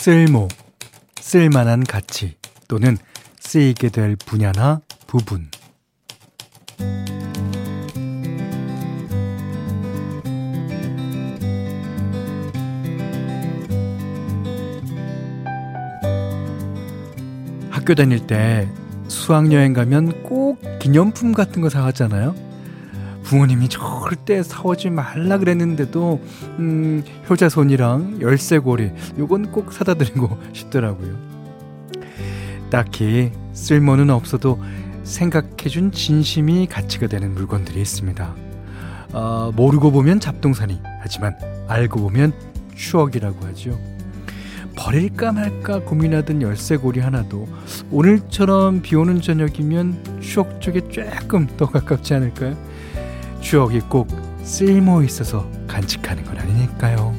쓸모, 쓸만한 가치 또는 쓰이게 될 분야나 부분. 학교 다닐 때 수학여행 가면 꼭 기념품 같은 거 사왔잖아요. 부모님이 절대 사오지 말라 그랬는데도 음, 효자손이랑 열쇠고리 요건 꼭 사다 드리고 싶더라고요. 딱히 쓸모는 없어도 생각해준 진심이 가치가 되는 물건들이 있습니다. 어, 모르고 보면 잡동사니 하지만 알고 보면 추억이라고 하죠. 버릴까 말까 고민하던 열쇠고리 하나도 오늘처럼 비 오는 저녁이면 추억 쪽에 조금 더 가깝지 않을까요? 추억이 꼭 쓸모 있어서 간직하는 건 아니니까요.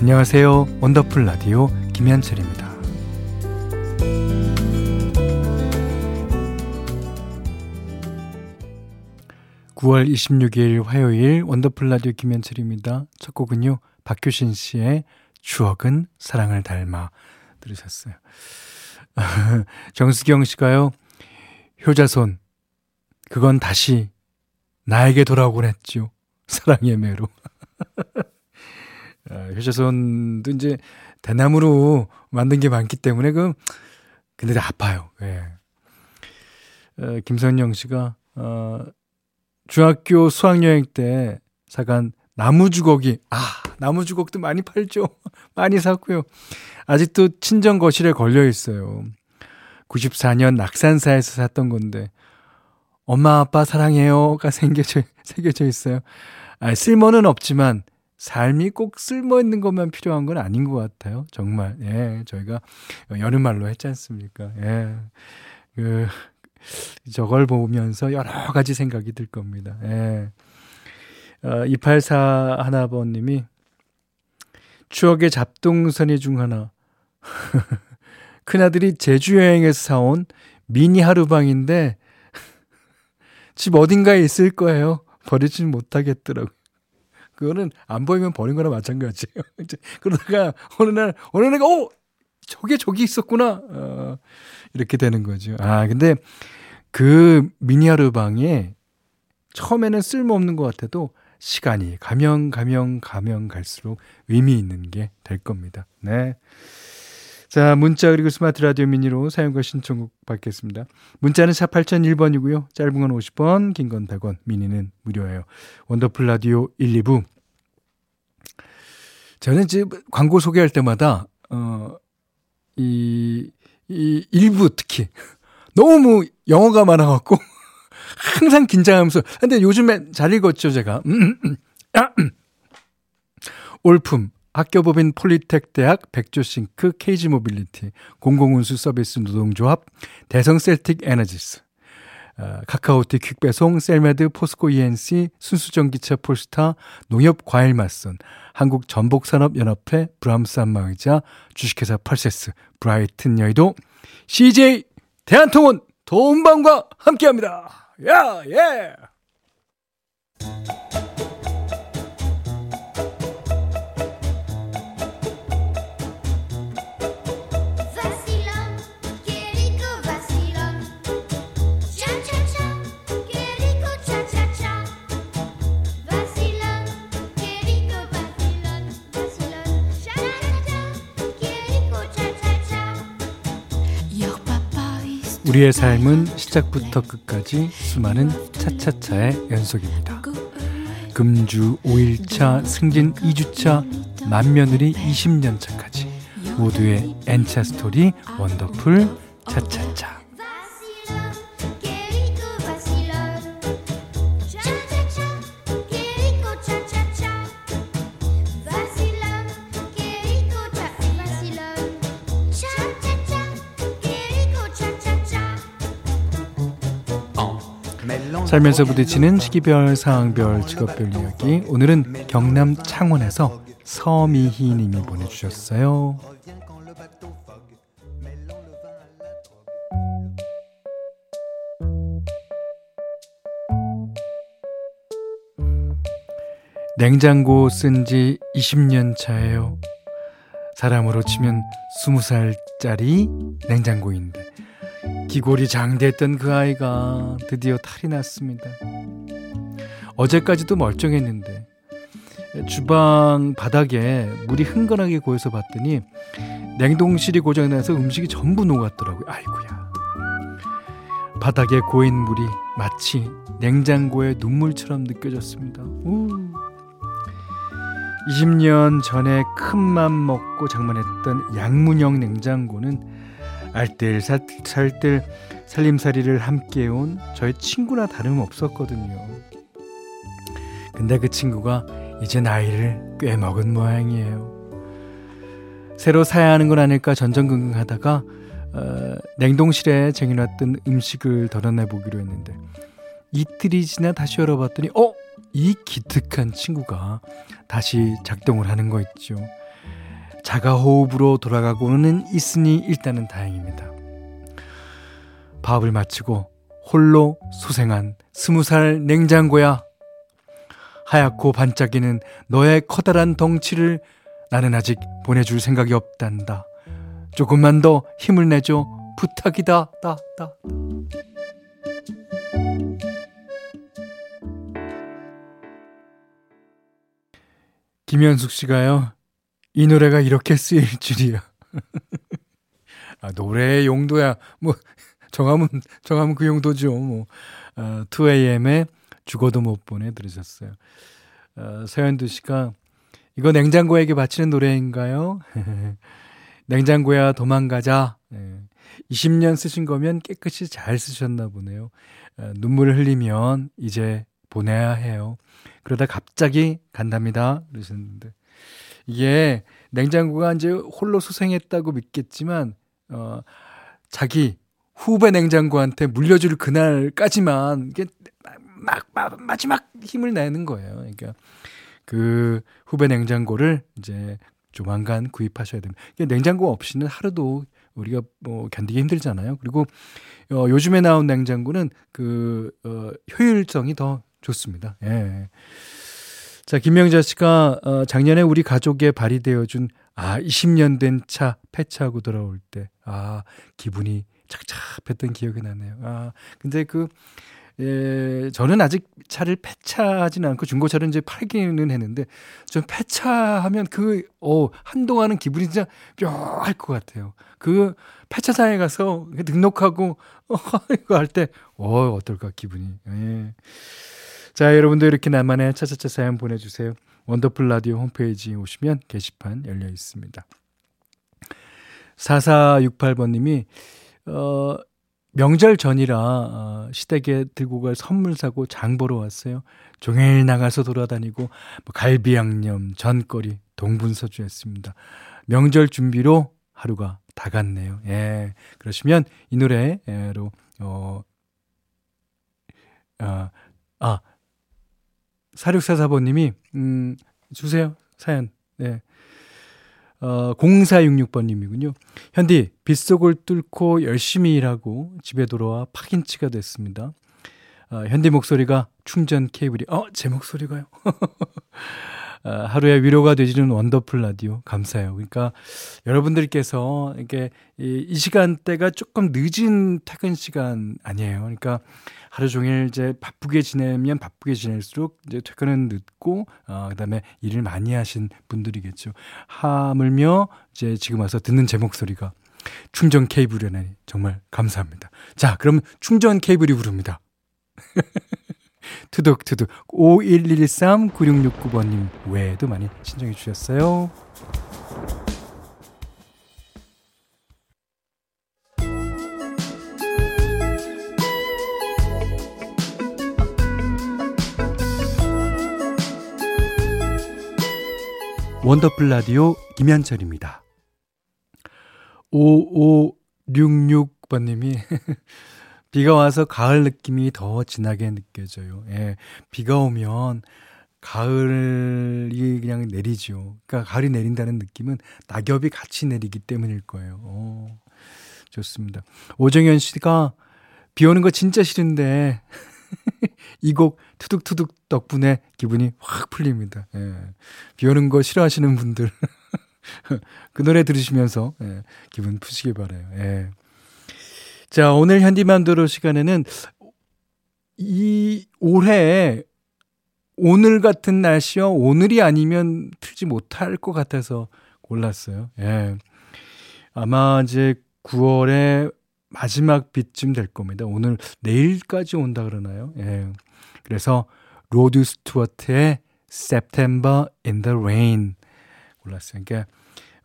안녕하세요. 원더풀 라디오 김현철입니다. 9월 26일 화요일 원더풀 라디오 김현철입니다. 첫 곡은요. 박효신 씨의 추억은 사랑을 닮아 들으셨어요. 정수경 씨가요. 효자손 그건 다시 나에게 돌아오곤 했죠. 사랑의 매로. 아, 효자손도 이제 대나무로 만든 게 많기 때문에 그 근데 아파요. 예. 어, 김선영 씨가 어, 중학교 수학여행 때 사간 나무 주걱이, 아, 나무 주걱도 많이 팔죠. 많이 샀고요. 아직도 친정 거실에 걸려 있어요. 94년 낙산사에서 샀던 건데, 엄마, 아빠 사랑해요가 생겨져, 새겨져 있어요. 아, 쓸모는 없지만, 삶이 꼭 쓸모 있는 것만 필요한 건 아닌 것 같아요. 정말. 예, 저희가 여름말로 했지 않습니까? 예. 그, 저걸 보면서 여러 가지 생각이 들 겁니다. 예. 어, 284 하나번님이 추억의 잡동선이 중 하나. 큰아들이 제주 여행에서 사온 미니 하루방인데 집 어딘가에 있을 거예요. 버리지는 못하겠더라고. 그거는 안 보이면 버린 거나 마찬가지예요. 그러다가 어느 날 어느 날가 어 저게 저기 있었구나. 어, 이렇게 되는 거죠. 아, 근데 그 미니아르 방에 처음에는 쓸모없는 것 같아도 시간이 가면 가면 가면 갈수록 의미 있는 게 될 겁니다. 네. 자, 문자 그리고 스마트 라디오 미니로 사용과 신청곡 받겠습니다. 문자는 4 8001번이고요. 짧은 건 50원, 긴 건 100원, 미니는 무료예요. 원더풀 라디오 1, 2부. 저는 이제 광고 소개할 때마다, 어, 이, 이 일부 특히 너무 영어가 많아갖고 항상 긴장하면서 근데 요즘에 잘 읽었죠 제가 음, 음, 음. 아, 올품 학교법인 폴리텍 대학 백조싱크 KG 모빌리티 공공운수 서비스 노동조합 대성 셀틱 에너지스 어, 카카오티 퀵배송 셀메드 포스코 ENC 순수전기차 폴스타 농협 과일맛선 한국전복산업연합회 브람스 안마의자 주식회사 펄세스 브라이튼 여의도 CJ 대한통운 도움방과 함께합니다. 야, 예! 우리의 삶은 시작부터 끝까지 수많은 차차차의 연속입니다. 금주 5일차, 승진 2주차, 만며느리 20년차까지 모두의 N차 스토리 원더풀 차차차. 살면서 부딪히는 시기별, 상황별, 직업별 이야기. 오늘은 경남 창원에서 서미희 님이 보내주셨어요. 냉장고 쓴 지 20년 차예요. 사람으로 치면 20살짜리 냉장고인데 기골이 장대했던 그 아이가 드디어 탈이 났습니다. 어제까지도 멀쩡했는데 주방 바닥에 물이 흥건하게 고여서 봤더니 냉동실이 고장나서 음식이 전부 녹았더라고요. 아이고야. 바닥에 고인 물이 마치 냉장고의 눈물처럼 느껴졌습니다. 우. 20년 전에 큰 맘 먹고 장만했던 양문형 냉장고는 알뜰 살뜰 살림살이를 함께해온 저의 친구나 다름없었거든요. 근데 그 친구가 이제 나이를 꽤 먹은 모양이에요. 새로 사야 하는 건 아닐까 전전긍긍하다가 어, 냉동실에 쟁여놨던 음식을 덜어내 보기로 했는데 이틀이 지나 다시 열어봤더니 어? 이 기특한 친구가 다시 작동을 하는 거 있죠. 자가 호흡으로 돌아가고는 있으니 일단은 다행입니다. 밥을 마치고 홀로 소생한 스무 살 냉장고야. 하얗고 반짝이는 너의 커다란 덩치를 나는 아직 보내줄 생각이 없단다. 조금만 더 힘을 내줘. 부탁이다. 따, 따. 김현숙 씨가요. 이 노래가 이렇게 쓰일 줄이야. 아, 노래의 용도야. 뭐, 정하면, 정하면 그 용도죠. 뭐, 어, 2AM의 죽어도 못 보내 들으셨어요. 어, 서현두 씨가, 이거 냉장고에게 바치는 노래인가요? 냉장고야 도망가자. 네. 20년 쓰신 거면 깨끗이 잘 쓰셨나 보네요. 어, 눈물을 흘리면 이제 보내야 해요. 그러다 갑자기 간답니다. 그러셨는데. 이게 냉장고가 이제 홀로 수생했다고 믿겠지만, 어, 자기 후배 냉장고한테 물려줄 그날까지만, 이게 막, 막, 마지막 힘을 내는 거예요. 그러니까 그 후배 냉장고를 이제 조만간 구입하셔야 됩니다. 냉장고 없이는 하루도 우리가 뭐 견디기 힘들잖아요. 그리고 어, 요즘에 나온 냉장고는 그 어, 효율성이 더 좋습니다. 예. 자, 김명자 씨가 어, 작년에 우리 가족에 발휘되어준 아 20년 된 차 폐차하고 돌아올 때 아 기분이 착잡했던 기억이 나네요. 아 근데 그 예, 저는 아직 차를 폐차하지는 않고 중고차를 이제 팔기는 했는데 좀 폐차하면 그, 어, 한동안은 기분이 진짜 묘할 것 같아요. 그 폐차장에 가서 등록하고, 어, 이거 할 때, 어, 어떨까, 기분이. 예. 자, 여러분도 이렇게 나만의 차차차 사연 보내주세요. 원더풀 라디오 홈페이지에 오시면 게시판 열려 있습니다. 4468번님이, 어, 명절 전이라 어, 시댁에 들고 갈 선물 사고 장 보러 왔어요. 종일 나가서 돌아다니고 뭐 갈비 양념, 전거리 동분서주 했습니다. 명절 준비로 하루가 다 갔네요. 예. 그러시면 이 노래로 어, 아, 아 4644번님이 음 주세요. 사연. 네. 어, 0466번님이군요. 현디, 빗속을 뚫고 열심히 일하고 집에 돌아와 파김치가 됐습니다. 어, 현디 목소리가 충전 케이블이, 어, 제 목소리가요? 어, 하루에 위로가 되지는 원더풀 라디오 감사해요. 그러니까 여러분들께서 이게 이, 이 시간대가 조금 늦은 퇴근 시간 아니에요. 그러니까 하루 종일 이제 바쁘게 지내면 바쁘게 지낼수록 이제 퇴근은 늦고 어 그다음에 일을 많이 하신 분들이겠죠. 하물며 이제 지금 와서 듣는 제 목소리가 충전 케이블이라니 정말 감사합니다. 자, 그럼 충전 케이블이 부릅니다. 투둑투둑 5113-9669번님 외에도 많이 신청해 주셨어요. 원더풀 라디오 김현철입니다. 5566번님이 비가 와서 가을 느낌이 더 진하게 느껴져요. 예, 비가 오면 가을이 그냥 내리죠. 그러니까 가을이 내린다는 느낌은 낙엽이 같이 내리기 때문일 거예요. 오, 좋습니다. 오정현 씨가 비 오는 거 진짜 싫은데 이 곡 투둑투둑 덕분에 기분이 확 풀립니다. 예. 비 오는 거 싫어하시는 분들. 그 노래 들으시면서 예, 기분 푸시길 바래요. 예. 자, 오늘 현디만도로 시간에는 이 올해 오늘 같은 날씨와 오늘이 아니면 틀지 못할 것 같아서 골랐어요. 예. 아마 이제 9월에 마지막 빛쯤 될 겁니다. 오늘 내일까지 온다 그러나요? 예. 그래서 로드 스튜어트의 September in the Rain 골랐어요. 그러니까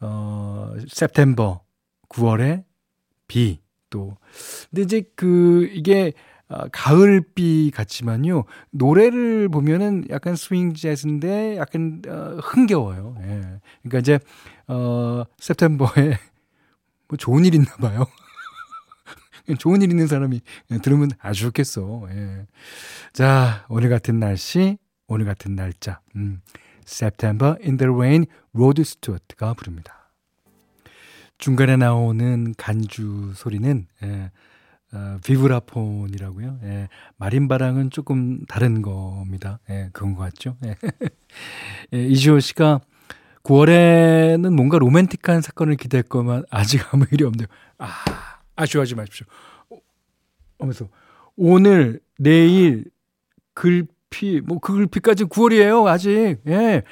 어 September 9월에 비 또. 근데 이제 그 이게 어, 가을비 같지만요. 노래를 보면은 약간 스윙 재즈인데 약간 어, 흥겨워요. 예. 그러니까 이제 어 September에 뭐 좋은 일 있나 봐요. 좋은 일 있는 사람이 들으면 아주 좋겠어. 예. 자, 오늘 같은 날씨, 오늘 같은 날짜. 음. September in the Rain, 로드 스튜어트가 부릅니다. 중간에 나오는 간주 소리는 예, 어, 비브라폰이라고요. 예, 마림바랑은 조금 다른 겁니다. 예, 그런 것 같죠. 예. 예, 이지호 씨가 9월에는 뭔가 로맨틱한 사건을 기대하건만 아직 아무 일이 없네요. 아, 아쉬워하지 마십시오. 하면서 오늘, 내일, 글피, 뭐 그 글피까지 9월이에요. 아직. 예.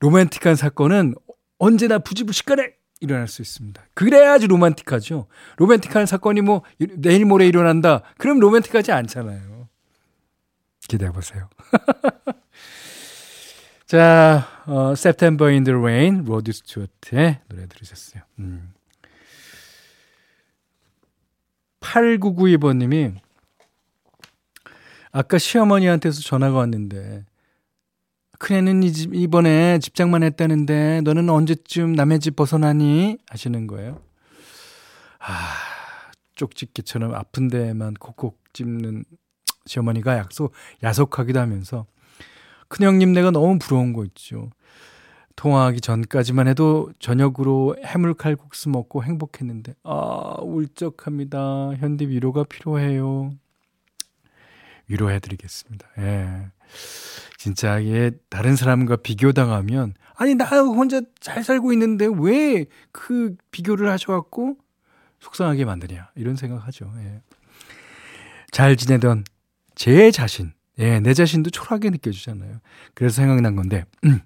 로맨틱한 사건은 언제나 부지불식간에 일어날 수 있습니다. 그래야지 로맨틱하죠. 로맨틱한 사건이 뭐 내일 모레 일어난다. 그럼 로맨틱하지 않잖아요. 기대해 보세요. 자, 어, September in the Rain, 로드 스튜어트의 노래 들으셨어요. 음. 8992번님이 아까 시어머니한테서 전화가 왔는데 큰애는 이번에 집장만 했다는데 너는 언제쯤 남의 집 벗어나니? 하시는 거예요. 아, 쪽집게처럼 아픈 데만 콕콕 찝는 시어머니가 약속, 야속하기도 하면서 큰형님 내가 너무 부러운 거 있죠. 통화하기 전까지만 해도 저녁으로 해물칼국수 먹고 행복했는데 아 울적합니다. 현대 위로가 필요해요. 위로해드리겠습니다. 예. 진짜 이게 다른 사람과 비교당하면 아니 나 혼자 잘 살고 있는데 왜 그 비교를 하셔갖고 속상하게 만드냐 이런 생각하죠. 예. 잘 지내던 제 자신, 예, 내 자신도 초라하게 느껴지잖아요. 그래서 생각난 건데 음,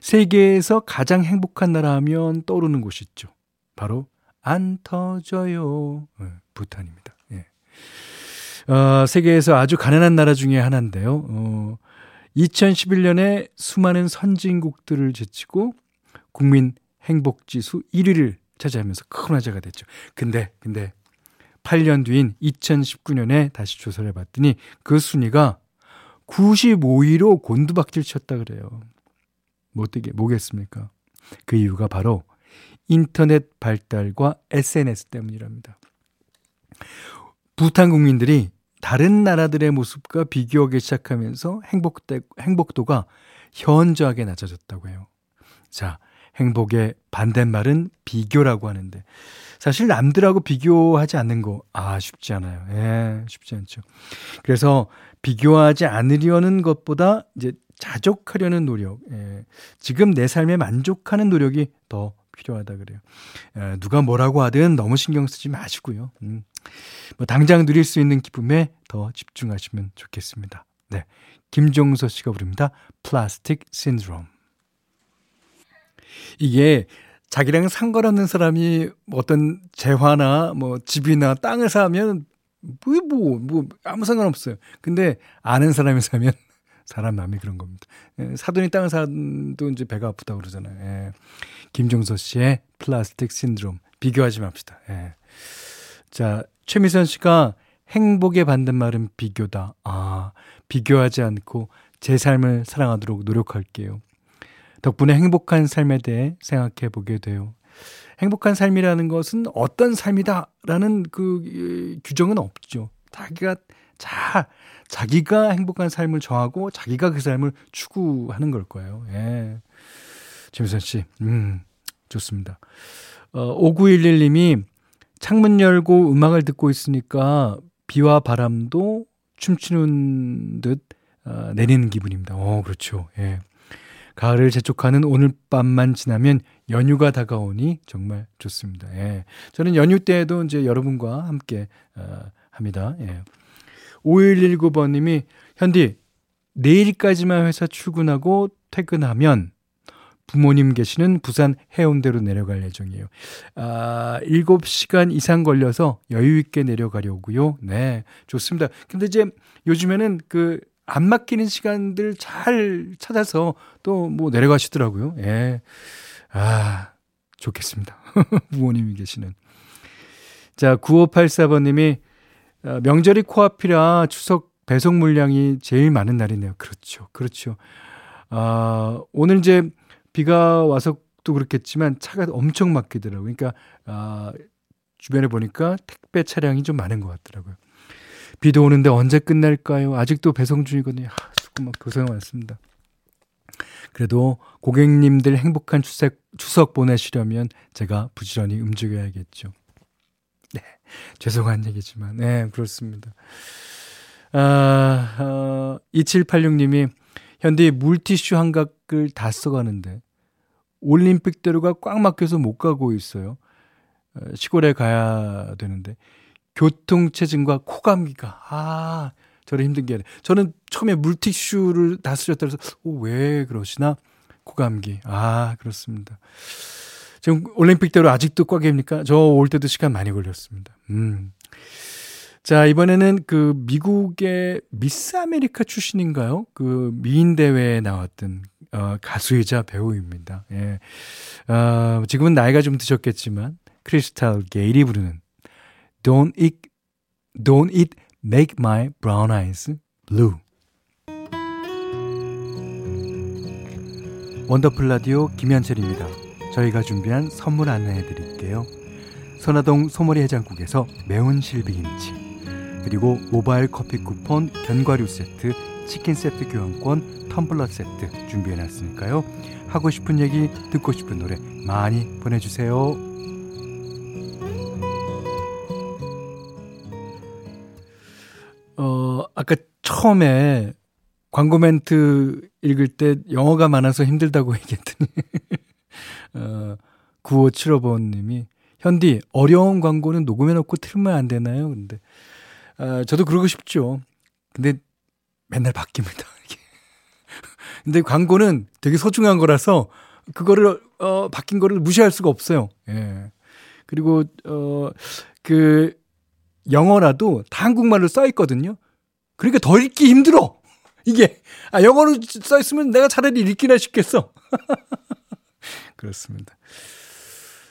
세계에서 가장 행복한 나라 하면 떠오르는 곳이 있죠. 바로 안 터져요. 예, 부탄입니다. 예. 어, 세계에서 아주 가난한 나라 중에 하나인데요. 어, 2011년에 수많은 선진국들을 제치고 국민 행복지수 1위를 차지하면서 큰 화제가 됐죠. 근데, 근데 8년 뒤인 2019년에 다시 조사를 해봤더니 그 순위가 95위로 곤두박질 쳤다 그래요. 뭐 어떻게, 뭐겠습니까? 그 이유가 바로 인터넷 발달과 SNS 때문이랍니다. 부탄 국민들이 다른 나라들의 모습과 비교하기 시작하면서 행복대, 행복도가 현저하게 낮아졌다고 해요. 자, 행복의 반대말은 비교라고 하는데 사실 남들하고 비교하지 않는 거, 아, 쉽지 않아요. 예, 쉽지 않죠. 그래서 비교하지 않으려는 것보다 이제 자족하려는 노력, 예, 지금 내 삶에 만족하는 노력이 더 필요하다 그래요. 예, 누가 뭐라고 하든 너무 신경 쓰지 마시고요. 음, 뭐 당장 누릴 수 있는 기쁨에 더 집중하시면 좋겠습니다. 네. 김종서 씨가 부릅니다. 플라스틱 신드롬. 이게 자기랑 상관없는 사람이 어떤 재화나 뭐 집이나 땅을 사면 뭐, 뭐, 뭐, 아무 상관없어요. 근데 아는 사람이 사면 사람 마음이 그런 겁니다. 예, 사돈이 땅을 사도 이제 배가 아프다고 그러잖아요. 예. 김종서 씨의 플라스틱 신드롬. 비교하지 맙시다. 예. 자, 최미선 씨가 행복의 반대말은 비교다. 아, 비교하지 않고 제 삶을 사랑하도록 노력할게요. 덕분에 행복한 삶에 대해 생각해 보게 돼요. 행복한 삶이라는 것은 어떤 삶이다라는 그 규정은 없죠. 자기가 자, 자기가 행복한 삶을 정하고 자기가 그 삶을 추구하는 걸 거예요. 예. 김선 씨, 음, 좋습니다. 어, 5911님이 창문 열고 음악을 듣고 있으니까 비와 바람도 춤추는 듯 어, 내리는 기분입니다. 어, 그렇죠. 예. 가을을 재촉하는 오늘 밤만 지나면 연휴가 다가오니 정말 좋습니다. 예. 저는 연휴 때에도 이제 여러분과 함께 어, 합니다. 예. 5119번님이 현디 내일까지만 회사 출근하고 퇴근하면 부모님 계시는 부산 해운대로 내려갈 예정이에요. 아, 7시간 이상 걸려서 여유있게 내려가려고요. 네, 좋습니다. 근데 이제 요즘에는 그, 안 막히는 시간들 잘 찾아서 또 뭐 내려가시더라고요. 예. 아, 좋겠습니다. 부모님이 계시는. 자, 9584번님이 어, 명절이 코앞이라 추석 배송 물량이 제일 많은 날이네요. 그렇죠. 그렇죠. 아, 오늘 이제 비가 와서 또 그렇겠지만 차가 엄청 막히더라고요. 그러니까 아, 주변에 보니까 택배 차량이 좀 많은 것 같더라고요. 비도 오는데 언제 끝날까요? 아직도 배송 중이거든요. 하, 수고 막 고생 많습니다. 그래도 고객님들 행복한 추석, 추석 보내시려면 제가 부지런히 움직여야겠죠. 네. 죄송한 얘기지만, 네, 그렇습니다. 아, 어, 2786님이 현대 물티슈 한 각을 다 써가는데 올림픽대로가 꽉 막혀서 못 가고 있어요. 어, 시골에 가야 되는데 교통체증과 코감기가 아 저를 힘들게 하네. 저는 처음에 물티슈를 다 쓰셨다 그래서 오, 왜 그러시나 코감기 아 그렇습니다. 지금 올림픽대로 아직도 꽉 갭니까? 저 올 때도 시간 많이 걸렸습니다. 음. 자, 이번에는 그 미국의 미스 아메리카 출신인가요? 그 미인 대회에 나왔던 어, 가수이자 배우입니다. 예. 어, 지금은 나이가 좀 드셨겠지만 크리스탈 게일이 부르는 Don't It Don't It Make My Brown Eyes Blue. 원더풀 라디오 김현철입니다. 저희가 준비한 선물 안내해 드릴게요. 선화동 소머리 해장국에서 매운 실비김치 그리고 모바일 커피 쿠폰, 견과류 세트, 치킨 세트 교환권, 텀블러 세트 준비해 놨으니까요. 하고 싶은 얘기, 듣고 싶은 노래 많이 보내주세요. 어, 아까 처음에 광고 멘트 읽을 때 영어가 많아서 힘들다고 얘기했더니, 어, 9575번님이, 현디, 어려운 광고는 녹음해놓고 틀면 안 되나요? 근데, 어, 저도 그러고 싶죠. 근데 맨날 바뀝니다. 근데 광고는 되게 소중한 거라서 그거를 어 바뀐 거를 무시할 수가 없어요. 예. 그리고 어그 영어라도 다 한국말로 써 있거든요. 그러니까 더 읽기 힘들어. 이게 아 영어로 써 있으면 내가 차라리 읽기나 쉽겠어. 그렇습니다.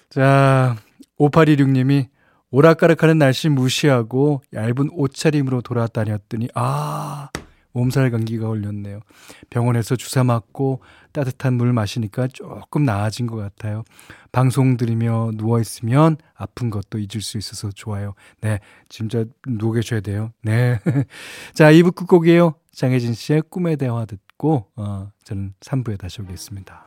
자, 5816님이 오락가락하는 날씨 무시하고 얇은 옷차림으로 돌아다녔더니 아 몸살 감기가 걸렸네요. 병원에서 주사 맞고 따뜻한 물 마시니까 조금 나아진 것 같아요. 방송 들으며 누워 있으면 아픈 것도 잊을 수 있어서 좋아요. 네, 진짜 누워 계셔야 돼요. 네. 자, 2부 끝곡이에요. 장혜진 씨의 꿈의 대화 듣고 어, 저는 3부에 다시 오겠습니다.